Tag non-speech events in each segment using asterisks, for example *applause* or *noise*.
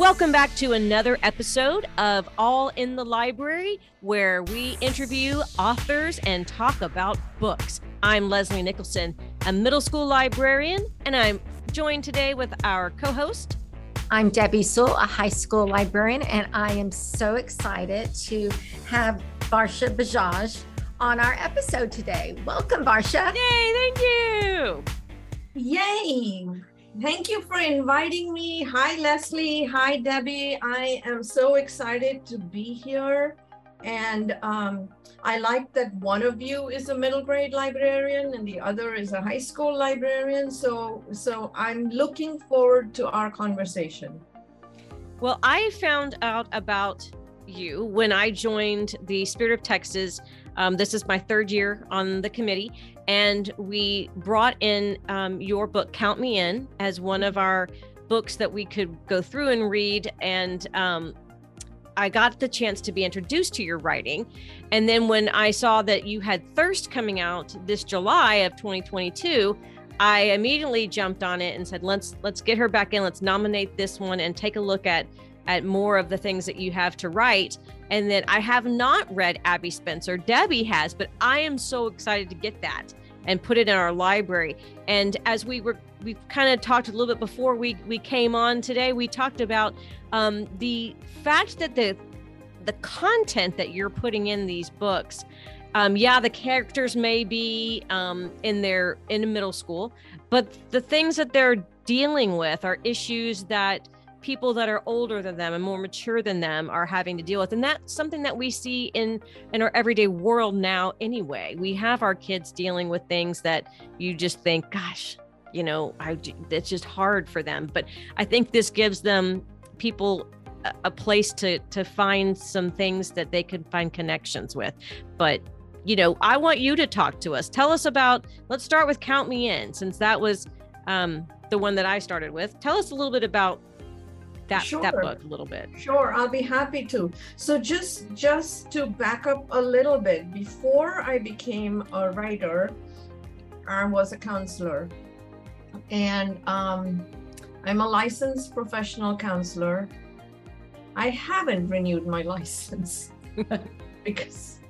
Welcome back to another episode of All in the Library, where we interview authors and talk about books. I'm Leslie Nicholson, a middle school librarian, and I'm joined today with our co host. I'm Debbie Sewell, a high school librarian, and I am so excited to have Varsha Bajaj on our episode today. Welcome, Varsha. Yay, thank you. Yay. Thank you for inviting me. Hi, Leslie. Hi, Debbie. I am so excited to be here. And um, I like that one of you is a middle grade librarian and the other is a high school librarian. So, so I'm looking forward to our conversation. Well, I found out about you when I joined the Spirit of Texas. Um, this is my third year on the committee, and we brought in um, your book count me in as one of our books that we could go through and read. And um, i got the chance to be introduced to your writing. And then when i saw that you had thirst coming out this july of 2022 i immediately jumped on it and said let's let's get her back in. Let's nominate this one and take a look at at more of the things that you have to write. And then i have not read abby spencer. Debbie has but i am so excited to get that and put it in our library. And as we were, we kind of talked a little bit before we we came on today. We talked about um, the fact that the the content that you're putting in these books. Um, yeah, the characters may be um, in their in middle school, but the things that they're dealing with are issues that people that are older than them and more mature than them are having to deal with. And that's something that we see in in our everyday world now anyway. We have our kids dealing with things that you just think gosh you know i it's just hard for them. But i think this gives them people a place to to find some things that they can find connections with. But you know i want you to talk to us. Tell us about let's start with count me in since that was um, the one that i started with. Tell us a little bit about that sure. that book a little bit. Sure i'll be happy to. So just just to back up a little bit before i became a writer i was a counselor. And um, i'm a licensed professional counselor. I haven't renewed my *laughs* license. *laughs* Because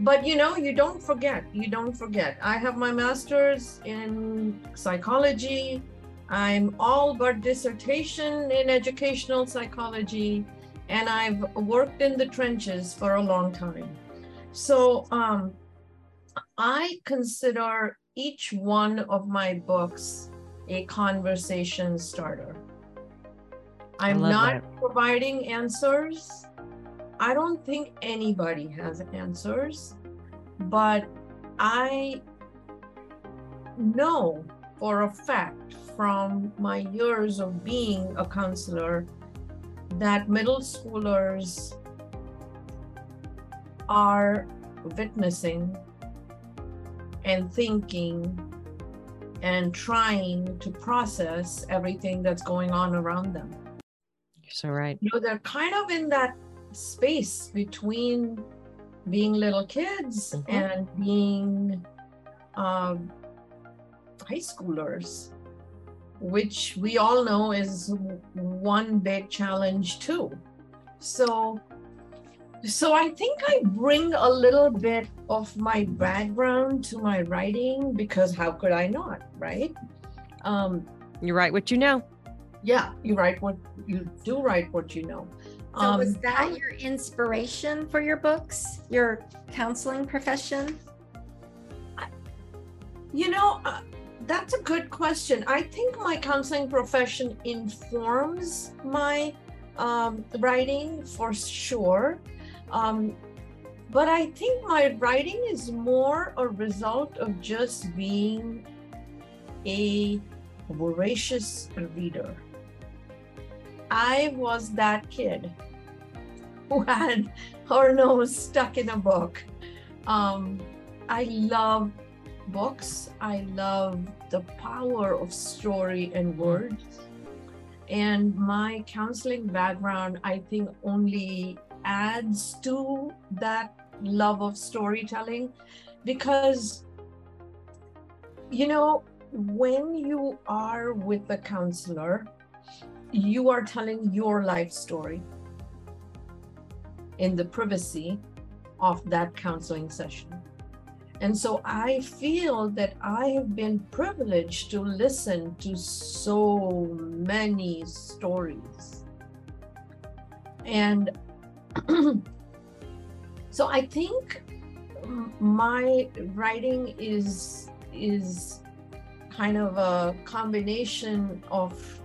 but you know you don't forget you don't forget. I have my master's in psychology I'm all but dissertation in educational psychology, and I've worked in the trenches for a long time. So um, I consider each one of my books a conversation starter. I'm not that. providing answers. I don't think anybody has answers, but I know for a fact from my years of being a counselor that middle schoolers are witnessing and thinking and trying to process everything that's going on around them. You're so right. You know, they're kind of in that space between being little kids mm-hmm. and being um, high schoolers which we all know is one big challenge too. So so I think I bring a little bit of my background to my writing because how could I not, right? Um, you write what you know. Yeah, you write what you do write what you know. So um, was that your inspiration for your books, your counseling profession? You know, uh, that's a good question. I think my counseling profession informs my um, writing for sure. Um, but I think my writing is more a result of just being a voracious reader. I was that kid who had her nose stuck in a book. Um, I love books. I love the power of story and mm-hmm. words. And my counseling background, I think, only adds to that love of storytelling because, you know, when you are with a counselor you are telling your life story in the privacy of that counseling session. And so I feel that I have been privileged to listen to so many stories. And *clears throat* so I think my writing is is kind of a combination of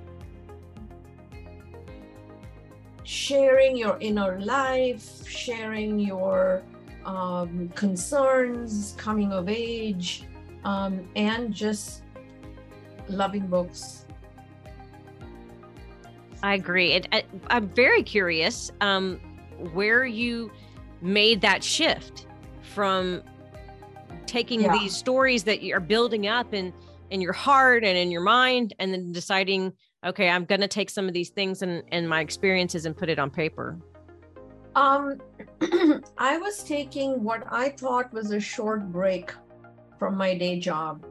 sharing your inner life, sharing your um, concerns, coming of age, um, and just loving books. I agree. And I, am very curious um, where you made that shift from taking yeah. these stories that you are building up in in your heart and in your mind and then deciding okay i'm going to take some of these things and and my experiences and put it on paper um *clears throat* i was taking what i thought was a short break from my day job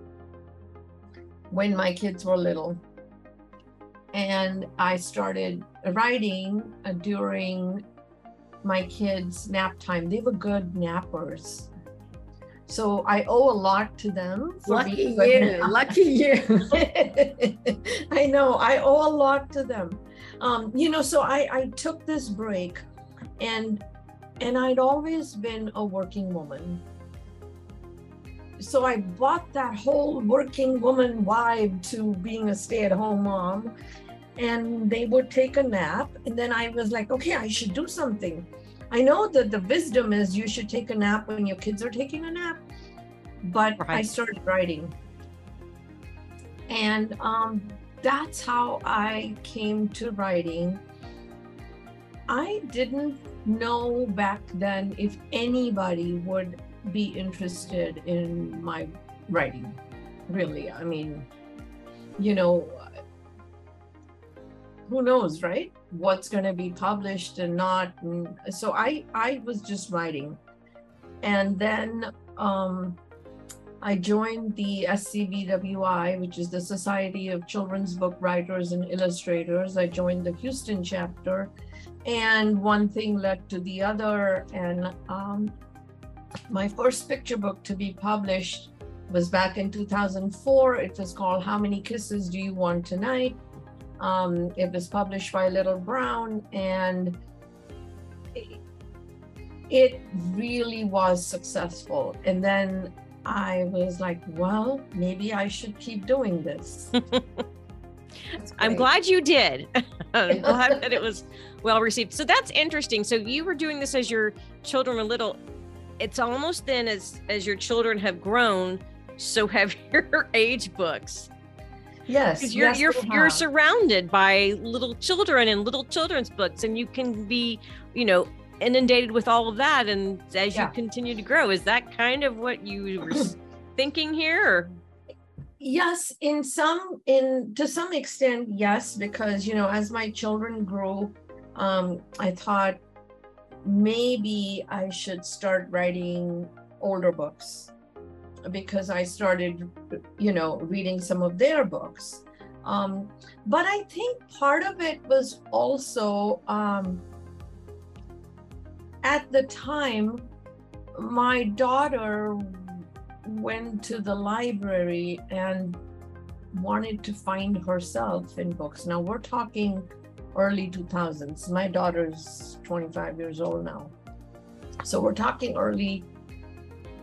when my kids were little and i started writing uh, during my kids nap time they were good nappers so I owe a lot to them. lucky you, lucky *laughs* you. I know I owe a lot to them. Um, you know, so I, I took this break, and and I'd always been a working woman. So I bought that whole working woman vibe to being a stay-at-home mom, and they would take a nap, and then I was like, okay, I should do something. I know that the wisdom is you should take a nap when your kids are taking a nap, but right. I started writing. And um, that's how I came to writing. I didn't know back then if anybody would be interested in my writing, really. I mean, you know, who knows, right? what's going to be published and not and so i i was just writing and then um i joined the scbwi which is the society of children's book writers and illustrators. I joined the houston chapter and one thing led to the other and um, my first picture book to be published was back in 2004 it was called how many kisses do you want tonight? Um, it was published by Little Brown, and it really was successful. And then I was like, well, maybe I should keep doing this. *laughs* I'm glad you did. *laughs* I'm *laughs* glad that it was well received. So that's interesting. So you were doing this as your children were little. It's almost then as as your children have grown, so have your age books. Yes, you're yes, you're you're surrounded by little children and little children's books, and you can be, you know, inundated with all of that. And as yeah. you continue to grow, is that kind of what you *clears throat* were thinking here? Or? Yes, in some in to some extent, yes, because you know, as my children grew, um, I thought maybe I should start writing older books because I started, you know, reading some of their books. Um, but I think part of it was also um, at the time, my daughter went to the library and wanted to find herself in books. Now we're talking early 2000s. My daughter's 25 years old now. So we're talking early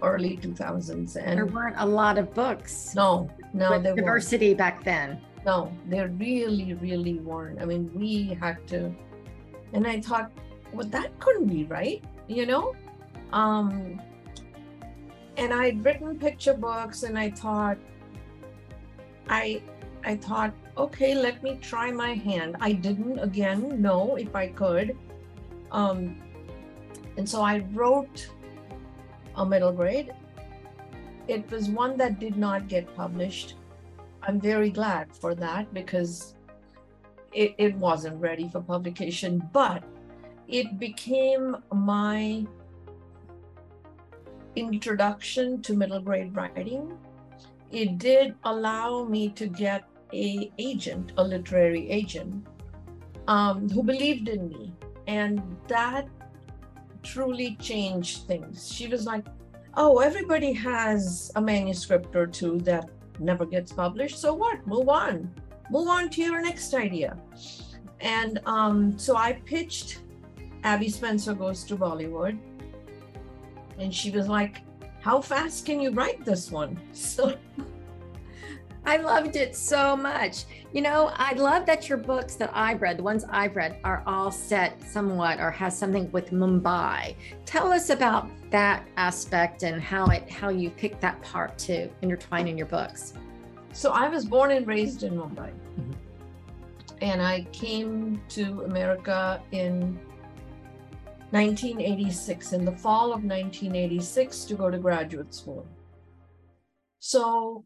early 2000s and there weren't a lot of books no no there diversity weren't. back then no there really really weren't i mean we had to and i thought well that couldn't be right you know um and i'd written picture books and i thought i i thought okay let me try my hand i didn't again know if i could um and so i wrote a middle grade. It was one that did not get published. I'm very glad for that because it, it wasn't ready for publication, but it became my introduction to middle grade writing. It did allow me to get a agent, a literary agent, um, who believed in me. And that truly changed things. She was like, oh, everybody has a manuscript or two that never gets published. So what? Move on. Move on to your next idea. And um, so I pitched Abby Spencer Goes to Bollywood. And she was like, How fast can you write this one? *laughs* So I loved it so much. You know, I love that your books that I've read, the ones I've read, are all set somewhat or has something with Mumbai. Tell us about that aspect and how it how you picked that part to intertwine in your books. So I was born and raised in Mumbai. Mm-hmm. And I came to America in 1986, in the fall of 1986, to go to graduate school. So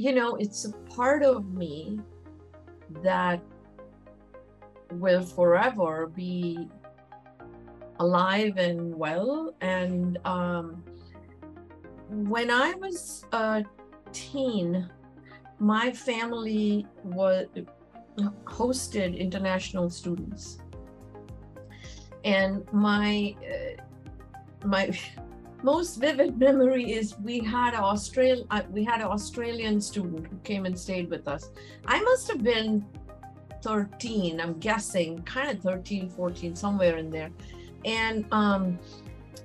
you know, it's a part of me that will forever be alive and well. And um, when I was a teen, my family was hosted international students, and my uh, my *laughs* most vivid memory is we had an Australian uh, we had an Australian student who came and stayed with us. I must have been 13, I'm guessing, kind of 13, 14, somewhere in there. And um,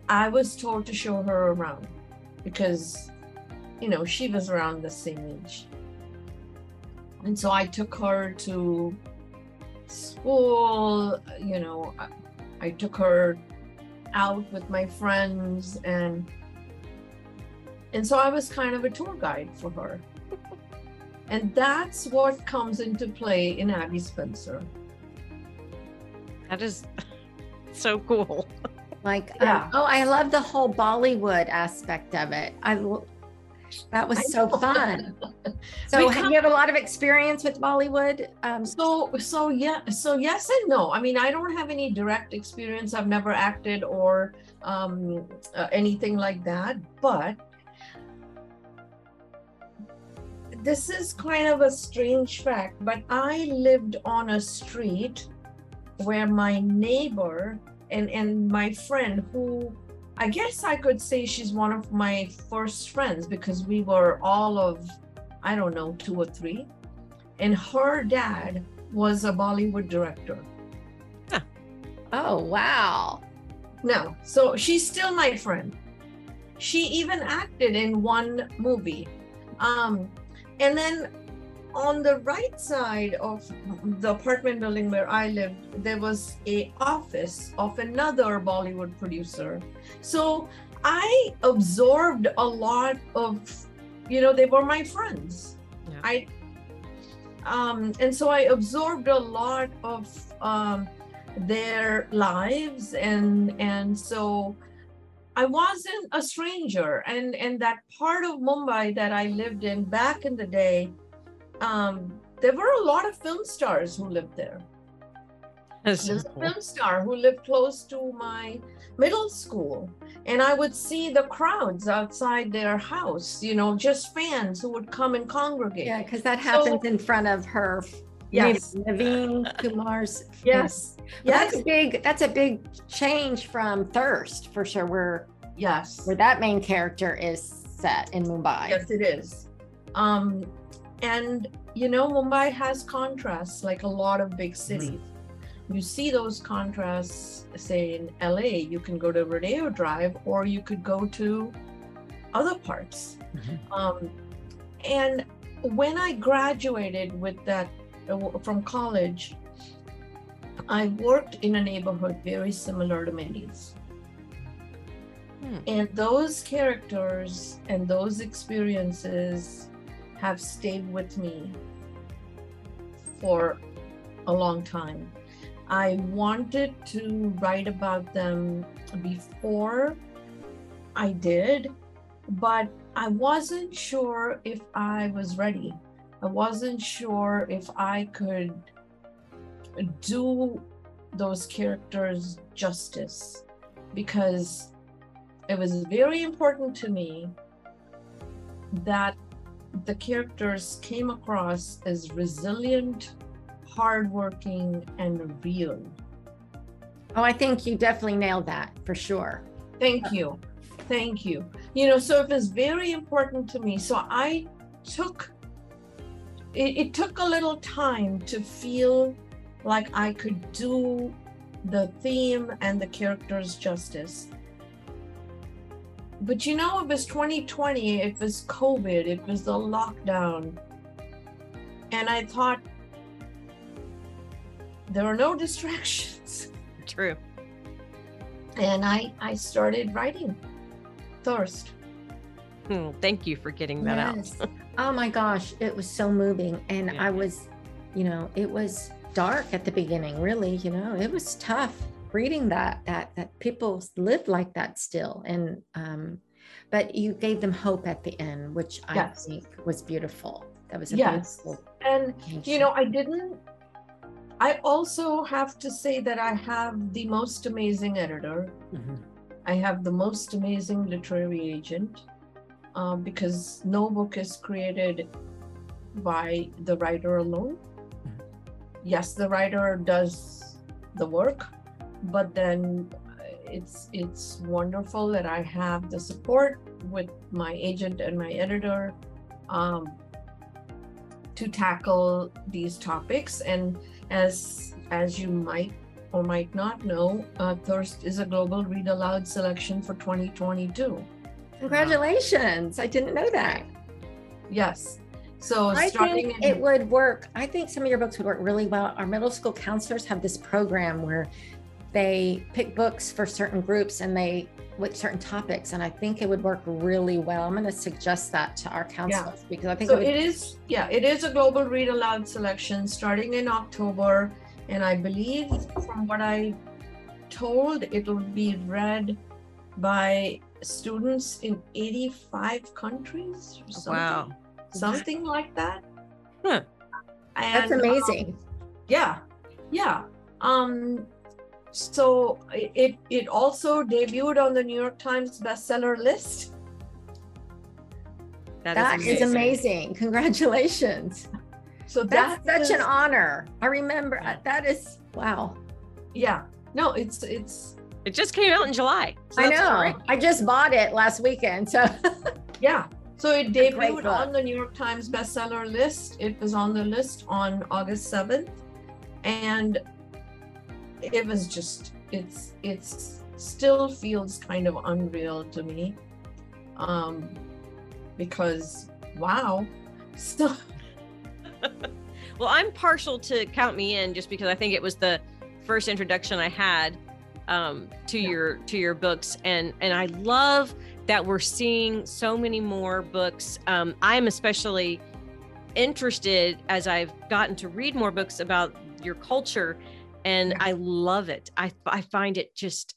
I was told to show her around because, you know, she was around the same age. And so I took her to school, you know, I, I took her out with my friends and and so I was kind of a tour guide for her. *laughs* and that's what comes into play in Abby Spencer. That is *laughs* so cool. Like, yeah. Um, oh, I love the whole Bollywood aspect of it. I that was so fun. *laughs* So have you have a lot of experience with Bollywood? Um, so so yeah so yes and no. I mean I don't have any direct experience. I've never acted or um, uh, anything like that. But this is kind of a strange fact. But I lived on a street where my neighbor and and my friend who I guess I could say she's one of my first friends because we were all of, I don't know, two or three. And her dad was a Bollywood director. Huh. Oh, wow. No, so she's still my friend. She even acted in one movie. Um, and then on the right side of the apartment building where I lived, there was a office of another Bollywood producer. So I absorbed a lot of, you know, they were my friends. Yeah. I um, and so I absorbed a lot of um, their lives, and and so I wasn't a stranger. And and that part of Mumbai that I lived in back in the day um, there were a lot of film stars who lived there. There's a film star who lived close to my middle school, and I would see the crowds outside their house. You know, just fans who would come and congregate. Yeah, because that happens so, in front of her. Yes, Naveen Kumar's. *laughs* Yes, yes. That's a big. That's a big change from Thirst for sure. Where yes, where that main character is set in Mumbai. Yes, it is. Um, and you know, Mumbai has contrasts like a lot of big mm-hmm. cities. You see those contrasts, say in LA, you can go to Rodeo Drive or you could go to other parts. Mm-hmm. Um, and when I graduated with that uh, from college, I worked in a neighborhood very similar to Mandy's. Hmm. And those characters and those experiences have stayed with me for a long time. I wanted to write about them before I did, but I wasn't sure if I was ready. I wasn't sure if I could do those characters justice because it was very important to me that the characters came across as resilient hardworking, and real. Oh, I think you definitely nailed that for sure. Thank you. Thank you. You know, so it was very important to me. So I took it, it took a little time to feel like I could do the theme and the characters justice. But you know, it was 2020, it was COVID, it was the lockdown. And I thought, there are no *laughs* distractions. True. And I, I started writing Thirst. Hmm, thank you for getting that yes. out. *laughs* oh my gosh, it was so moving. And yeah. I was, you know, it was dark at the beginning, really, you know, it was tough reading that that that people live like that still. And um, but you gave them hope at the end, which yes. I think was beautiful. That was a yes. And you know, I didn't I also have to say that I have the most amazing editor. Mm-hmm. I have the most amazing literary agent um, because no book is created by the writer alone. Mm-hmm. Yes, the writer does the work, but then it's it's wonderful that I have the support with my agent and my editor um, to tackle these topics. And as as you might or might not know, uh, Thirst is a global read aloud selection for 2022. Congratulations! I didn't know that. Yes. So I think in- it would work. I think some of your books would work really well. Our middle school counselors have this program where they pick books for certain groups and they with certain topics and i think it would work really well. I'm going to suggest that to our counselors yeah. because i think so it, would- it is yeah it is a global read aloud selection starting in october and i believe from what i told it will be read by students in 85 countries something, wow. something like that. Huh. and, that's amazing. um, yeah yeah. Um so it it also debuted on the new york times bestseller list that, that is, amazing. is, amazing. congratulations so that's, that's such an honor i remember that is wow yeah no it's it's it just came out in July. So I know. Great. I just bought it last weekend. So *laughs* yeah. So it debuted on the New York Times bestseller list. It was on the list on August 7th. And it was just it's it's still feels kind of unreal to me. Um because wow. So *laughs* well, I'm partial to Count Me In just because I think it was the first introduction I had um, to yeah. your to your books and and i love that we're seeing so many more books um, i'm especially interested as i've gotten to read more books about your culture and yeah. i love it i i find it just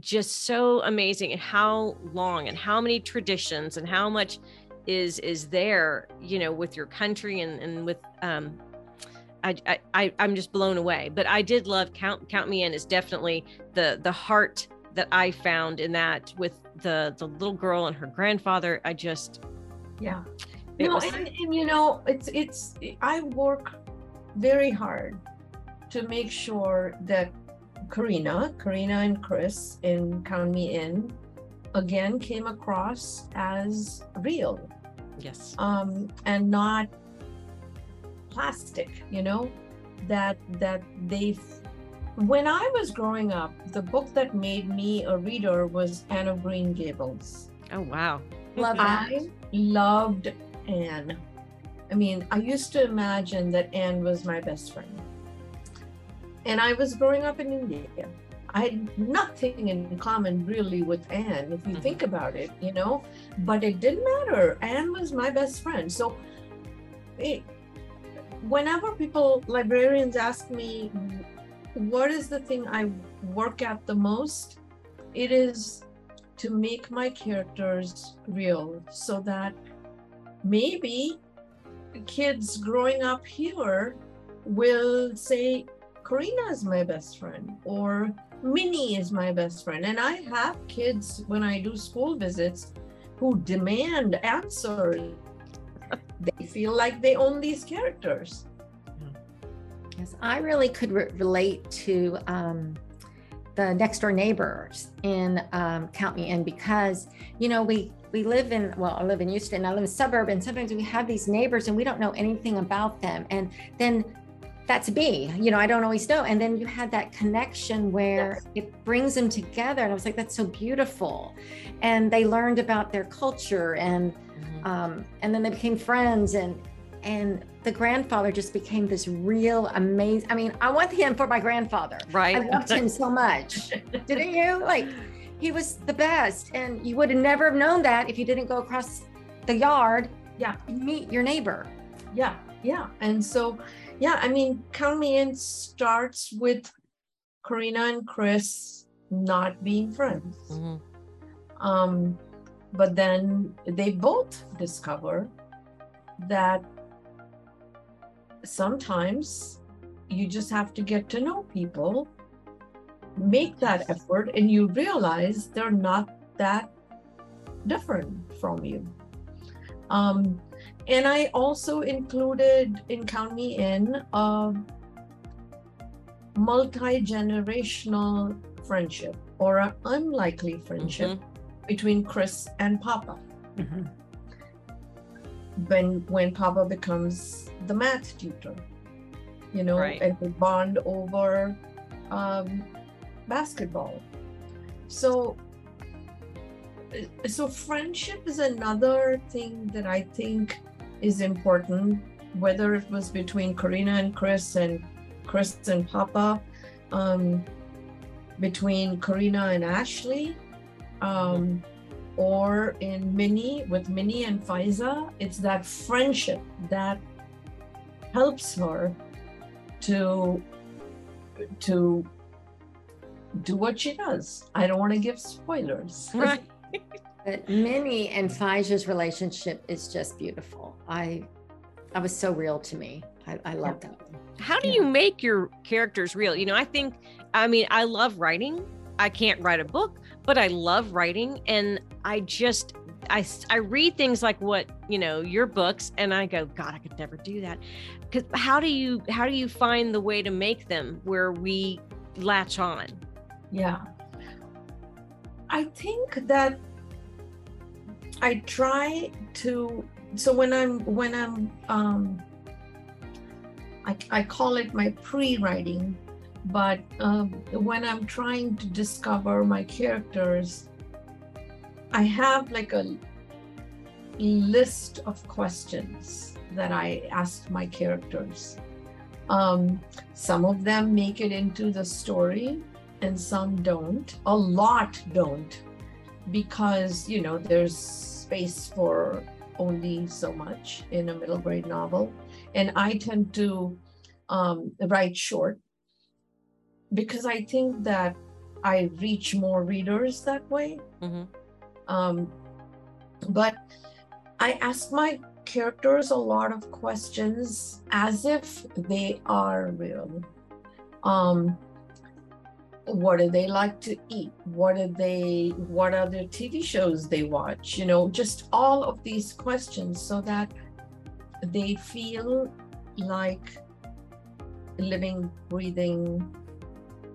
just so amazing and how long and how many traditions and how much is is there you know with your country and and with um I, I I'm just blown away. But I did love Count Count Me In is definitely the the heart that I found in that with the the little girl and her grandfather. I just yeah. No, was, and, and you know, it's it's I work very hard to make sure that Karina, Karina and Chris in Count Me In again came across as real. Yes. Um, and not plastic you know that that they've. when i was growing up the book that made me a reader was anne of green gables oh wow love i loved anne i mean i used to imagine that anne was my best friend and i was growing up in india I had nothing in common really with Anne, if you mm-hmm. think about it, you know, but it didn't matter. Anne was my best friend. So it, whenever people, librarians ask me, what is the thing I work at the most? It is to make my characters real so that maybe kids growing up here will say, Karina is my best friend, or Minnie is my best friend. And I have kids when I do school visits who demand answers *laughs* they feel like they own these characters. Yes, I really could re- relate to um, the next door neighbors in um, Count Me In because, you know, we we live in well, I live in Houston, I live in suburb, and sometimes we have these neighbors and we don't know anything about them. And then that's me, you know, I don't always know. And then you had that connection where yes. it brings them together. And I was like, that's so beautiful. And they learned about their culture and mm-hmm. um, and then they became friends and and the grandfather just became this real amazing. I mean, I want him for my grandfather. Right. I loved him so much. Didn't you? Like, he was the best. And you would have never have known that if you didn't go across the yard. Yeah. Meet your neighbor. Yeah. Yeah. And so, yeah, I mean, Count Me In starts with Karina and Chris not being friends. Mm-hmm. Um, but then they both discover that sometimes you just have to get to know people, make that effort, and you realize they're not that different from you. Um, and I also included in Count Me In a multi generational friendship or an unlikely friendship mm-hmm. between Chris and Papa. Mm-hmm when when Papa becomes the math tutor, you know, right. and they bond over um, basketball. So, so friendship is another thing that I think is important. Whether it was between Karina and Chris and Chris and Papa, um, between Karina and Ashley, um, or in Minnie with Minnie and Faiza, it's that friendship that helps her to to do what she does. I don't want to give spoilers. Right. *laughs* but Minnie and Faiza's relationship is just beautiful. I that was so real to me. I, I love yeah. that one. How do yeah. you make your characters real? You know, I think I mean I love writing. I can't write a book, but I love writing and I just I I read things like what, you know, your books and I go, god, I could never do that. Cuz how do you how do you find the way to make them where we latch on? Yeah. I think that I try to so when I'm when I'm um I, I call it my pre-writing but um, when I'm trying to discover my characters, I have like a list of questions that I ask my characters. Um, some of them make it into the story and some don't. A lot don't because, you know, there's space for only so much in a middle grade novel. And I tend to um, write short because I think that I reach more readers that way. Mm-hmm. Um, but I ask my characters a lot of questions as if they are real. Um, what do they like to eat? What are they? What are the TV shows they watch? You know, just all of these questions so that they feel like living, breathing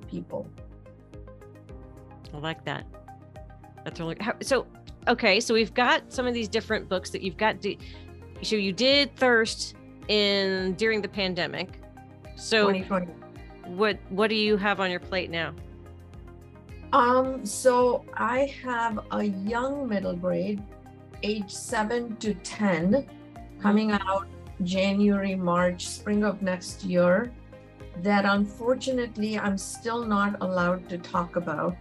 people. I like that. That's really so. Okay, so we've got some of these different books that you've got. To, so you did Thirst in during the pandemic. So 2020. what what do you have on your plate now? Um, so I have a young middle grade, age seven to ten, coming mm-hmm. out January, March, spring of next year that unfortunately I'm still not allowed to talk about.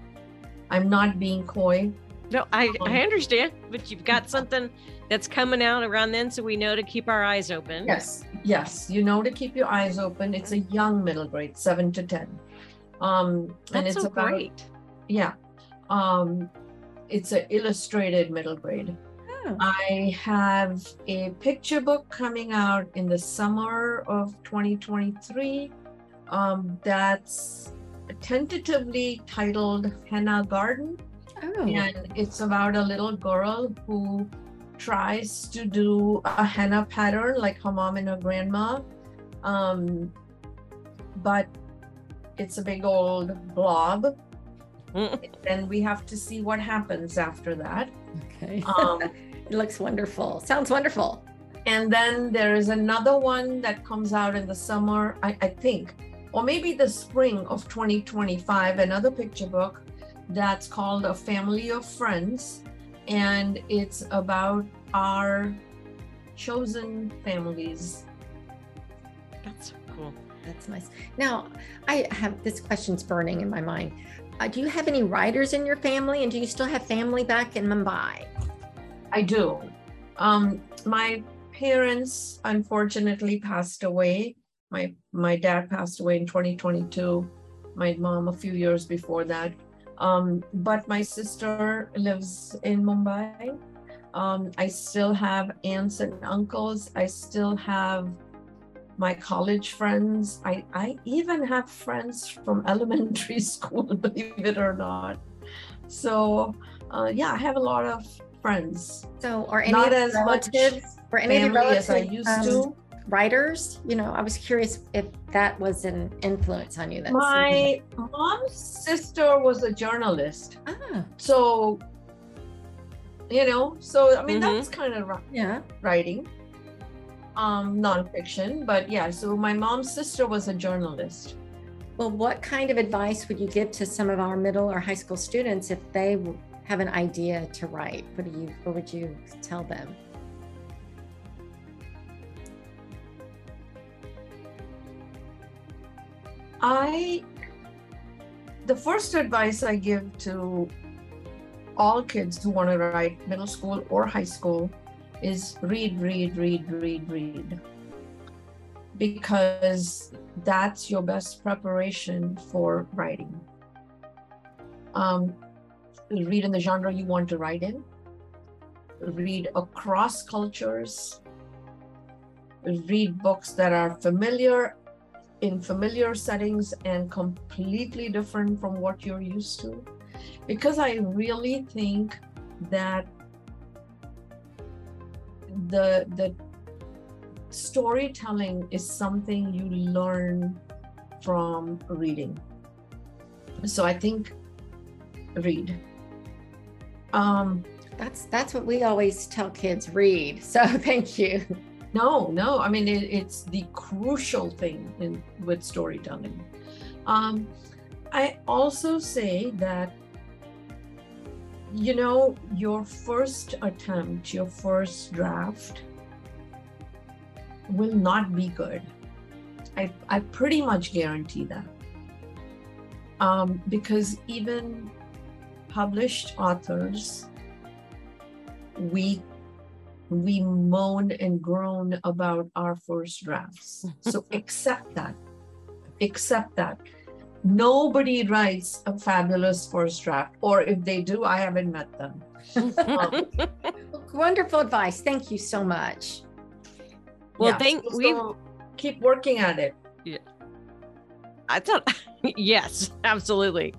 I'm not being coy. No, I, um, I understand, but you've got *laughs* something that's coming out around then, so we know to keep our eyes open. Yes, yes, you know to keep your eyes open. It's a young middle grade, seven to ten, um, that's and it's so about great. Yeah, um, it's an illustrated middle grade. Oh. I have a picture book coming out in the summer of 2023 um, that's tentatively titled Henna Garden. Oh. And it's about a little girl who tries to do a henna pattern like her mom and her grandma. Um, but it's a big old blob. Mm. and we have to see what happens after that. Okay. *laughs* Um, *laughs* it looks wonderful. Sounds wonderful. and then there is another one that comes out in the summer, I, I think, or maybe the spring of 2025, another picture book that's called A Family of Friends. And it's about our chosen families. That's so cool. That's nice. Now, I have this question's burning in my mind. Uh, do you have any writers in your family, and do you still have family back in Mumbai? I do. Um, my parents unfortunately passed away. My my dad passed away in 2022. My mom a few years before that. Um, but my sister lives in Mumbai. Um, I still have aunts and uncles. I still have my college friends. I, I even have friends from *laughs* elementary school, *laughs* believe it or not. So, uh, yeah, I have a lot of friends. So, are any Not as much relatives or any of relatives as I used um, to. writers? You know, I was curious if that was an influence on you. That's My mom's sister was a journalist. ah, So, you know, so I mean, Mhm. that's kind of yeah. writing, um, nonfiction. But yeah, so my mom's sister was a journalist. Well, what kind of advice would you give to some of our middle or high school students if they have an idea to write? What do you? What would you tell them? I, the first advice I give to all kids who want to write middle school or high school is read, read, read, read, read. Because that's your best preparation for writing. Um, read in the genre you want to write in, read across cultures, read books that are familiar in familiar settings and completely different from what you're used to because i really think that the the storytelling is something you learn from reading so i think read um That's that's what we always tell kids. Read. So *laughs* thank you. No, no. I mean, it, it's the crucial thing in with storytelling. Um, I also say that you know your first attempt, your first draft, will not be good. I I pretty much guarantee that. Um, because even published authors, we we moan and groan about our first drafts. So *laughs* accept that. Accept that. Nobody writes a fabulous first draft, or if they do, I haven't met them. Um, *laughs* Wonderful advice. Thank you so much. Well, yeah, thank so we. keep working at it. Yeah. I thought, *laughs* yes, absolutely.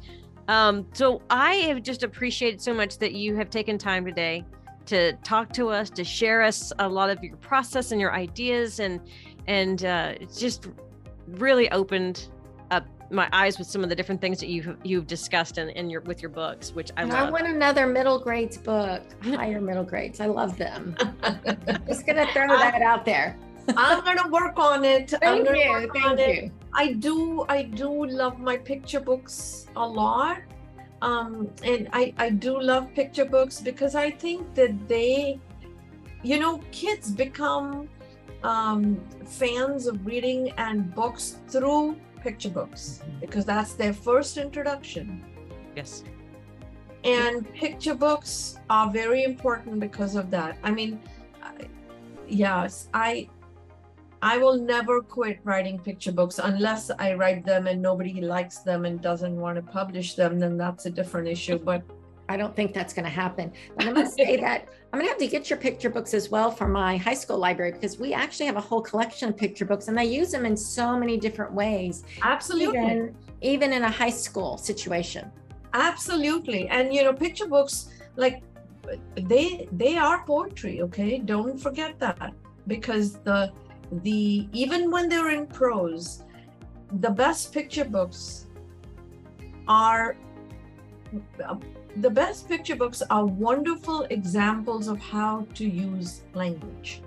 Um, so I have just appreciated so much that you have taken time today to talk to us, to share us a lot of your process and your ideas, and and uh, just really opened up my eyes with some of the different things that you've you've discussed in, in your with your books, which I And I want another middle grades book, higher middle grades. I love them. *laughs* Just gonna throw that out there. I'm gonna work on it. I'm Thank you. Thank it. you. I do I do love my picture books a lot. Um, and I, I do love picture books because I think that they, you know, kids become um, fans of reading and books through picture books because that's their first introduction. yes. And picture books are very important because of that. I mean, I, yes, I I will never quit writing picture books unless I write them and nobody likes them and doesn't want to publish them. Then that's a different issue. But I don't think that's going to happen. But I must say *laughs* that I'm going to have to get your picture books as well for my high school library because we actually have a whole collection of picture books and they use them in so many different ways, absolutely, even even in a high school situation. absolutely, and you know, picture books like they they are poetry. Okay, don't forget that because the the even when they're in prose the best picture books are the best picture books are wonderful examples of how to use language.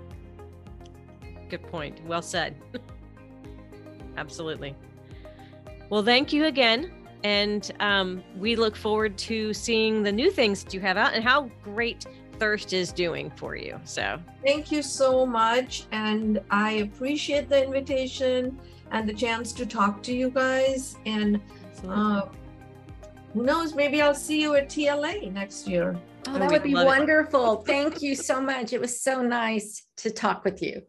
Good point. Well said. *laughs* Absolutely. Well, thank you again. And um, we look forward to seeing the new things that you have out and how great Thirst is doing for you. So, thank you so much. And I appreciate the invitation and the chance to talk to you guys. And uh, who knows, maybe I'll see you at TLA next year. Oh, that would be wonderful. Thank you so much. It was so nice to talk with you.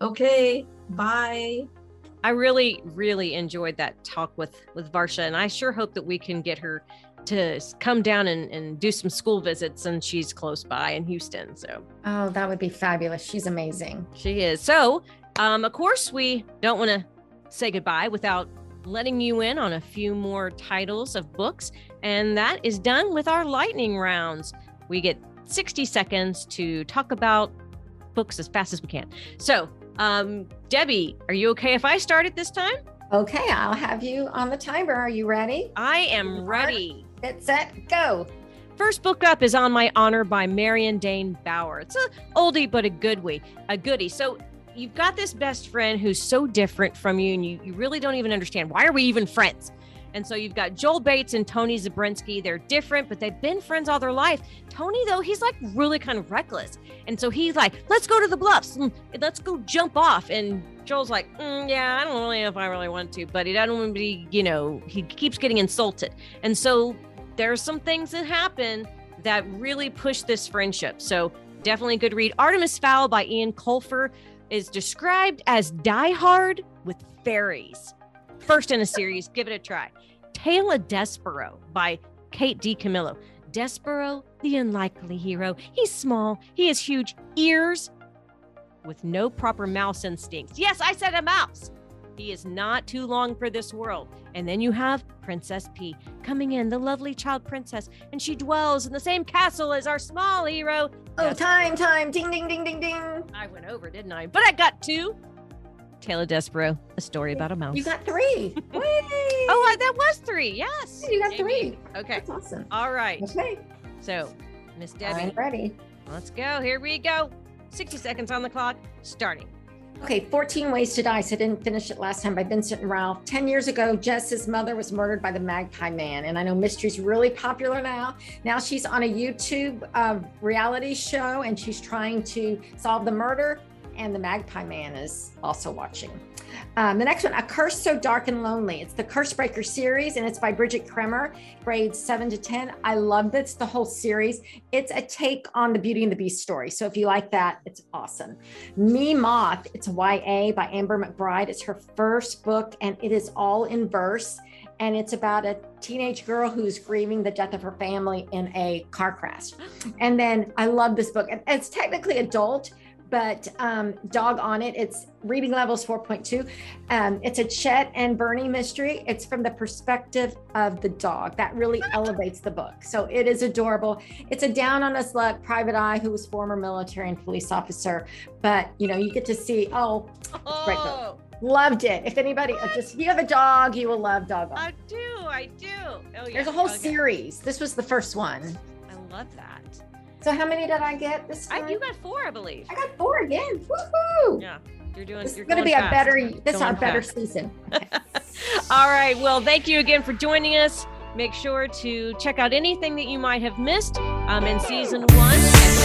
Okay, bye. I really, really enjoyed that talk with with Varsha, and I sure hope that we can get her to come down and, and do some school visits and she's close by in Houston. So Oh, that would be fabulous. She's amazing. She is. So um, of course we don't want to say goodbye without letting you in on a few more titles of books. And that is done with our lightning rounds. We get 60 seconds to talk about books as fast as we can. So um, Debbie, are you okay if I start at this time? Okay, I'll have you on the timer. Are you ready? I am ready. Get set, go. First book up is On My Honor by Marion Dane Bauer. It's a oldie but a good way, a goodie. So you've got this best friend who's so different from you, and you, you really don't even understand why are we even friends? And so you've got Joel Bates and Tony Zabrinski. They're different, but they've been friends all their life. Tony, though, he's like really kind of reckless. And so he's like, let's go to the bluffs. Let's go jump off. And Joel's like, mm, yeah, I don't really know if I really want to, but he doesn't want to be, you know, he keeps getting insulted. And so there's some things that happen that really push this friendship. So definitely a good read. Artemis Fowl by Ian Colfer is described as Die Hard with fairies. First in a series, give it a try. Tale of Despereaux by Kate DiCamillo. Despereaux, the unlikely hero. He's small, he has huge ears with no proper mouse instincts. Yes, I said a mouse. He is not too long for this world. And then you have Princess Pea coming in, the lovely child princess, and she dwells in the same castle as our small hero. Oh, time, time. Ding, ding, ding, ding, ding. I went over, didn't I? But I got two. Tale of Despereaux, a story about a mouse. You got three. *laughs* oh, that was three. Yes. You got three. Okay. That's awesome. All right. Okay. So, Miss Debbie. I'm ready. Let's go. Here we go. 60 seconds on the clock, starting. Okay, 14 Ways to Die. So I didn't finish it last time by Vincent and Ralph. 10 years ago, Jess's mother was murdered by the Magpie Man. And I know mystery's really popular now. Now she's on a YouTube uh, reality show and she's trying to solve the murder. And the Magpie Man is also watching. Um, the next one, A Curse So Dark and Lonely. It's the Curse Breaker series, and it's by Brigid Kemmerer, grades seven to 10. I love this, the whole series. It's a take on the Beauty and the Beast story. So if you like that, it's awesome. Me Moth, it's YA by Amber McBride. It's her first book, and it is all in verse. And it's about a teenage girl who's grieving the death of her family in a car crash. And then I love this book. It's technically adult, but um, dog on it. It's reading levels 4.2. Um, it's a Chet and Bernie mystery. It's from the perspective of the dog. That really elevates the book. So it is adorable. It's a down on his luck private eye who was former military and police officer. But you know, you get to see, oh, book. Loved it. If anybody just if you have a dog, you will love dog. I do, I do. Oh yeah. There's a whole okay. series. This was the first one. I love that. So how many did I get this time? I, you got four, I believe. I got four again. Woohoo! Yeah. You're doing. This you're is going to be fast. a better. This is our better season. *laughs* All right. Well, thank you again for joining us. Make sure to check out anything that you might have missed um, in season one.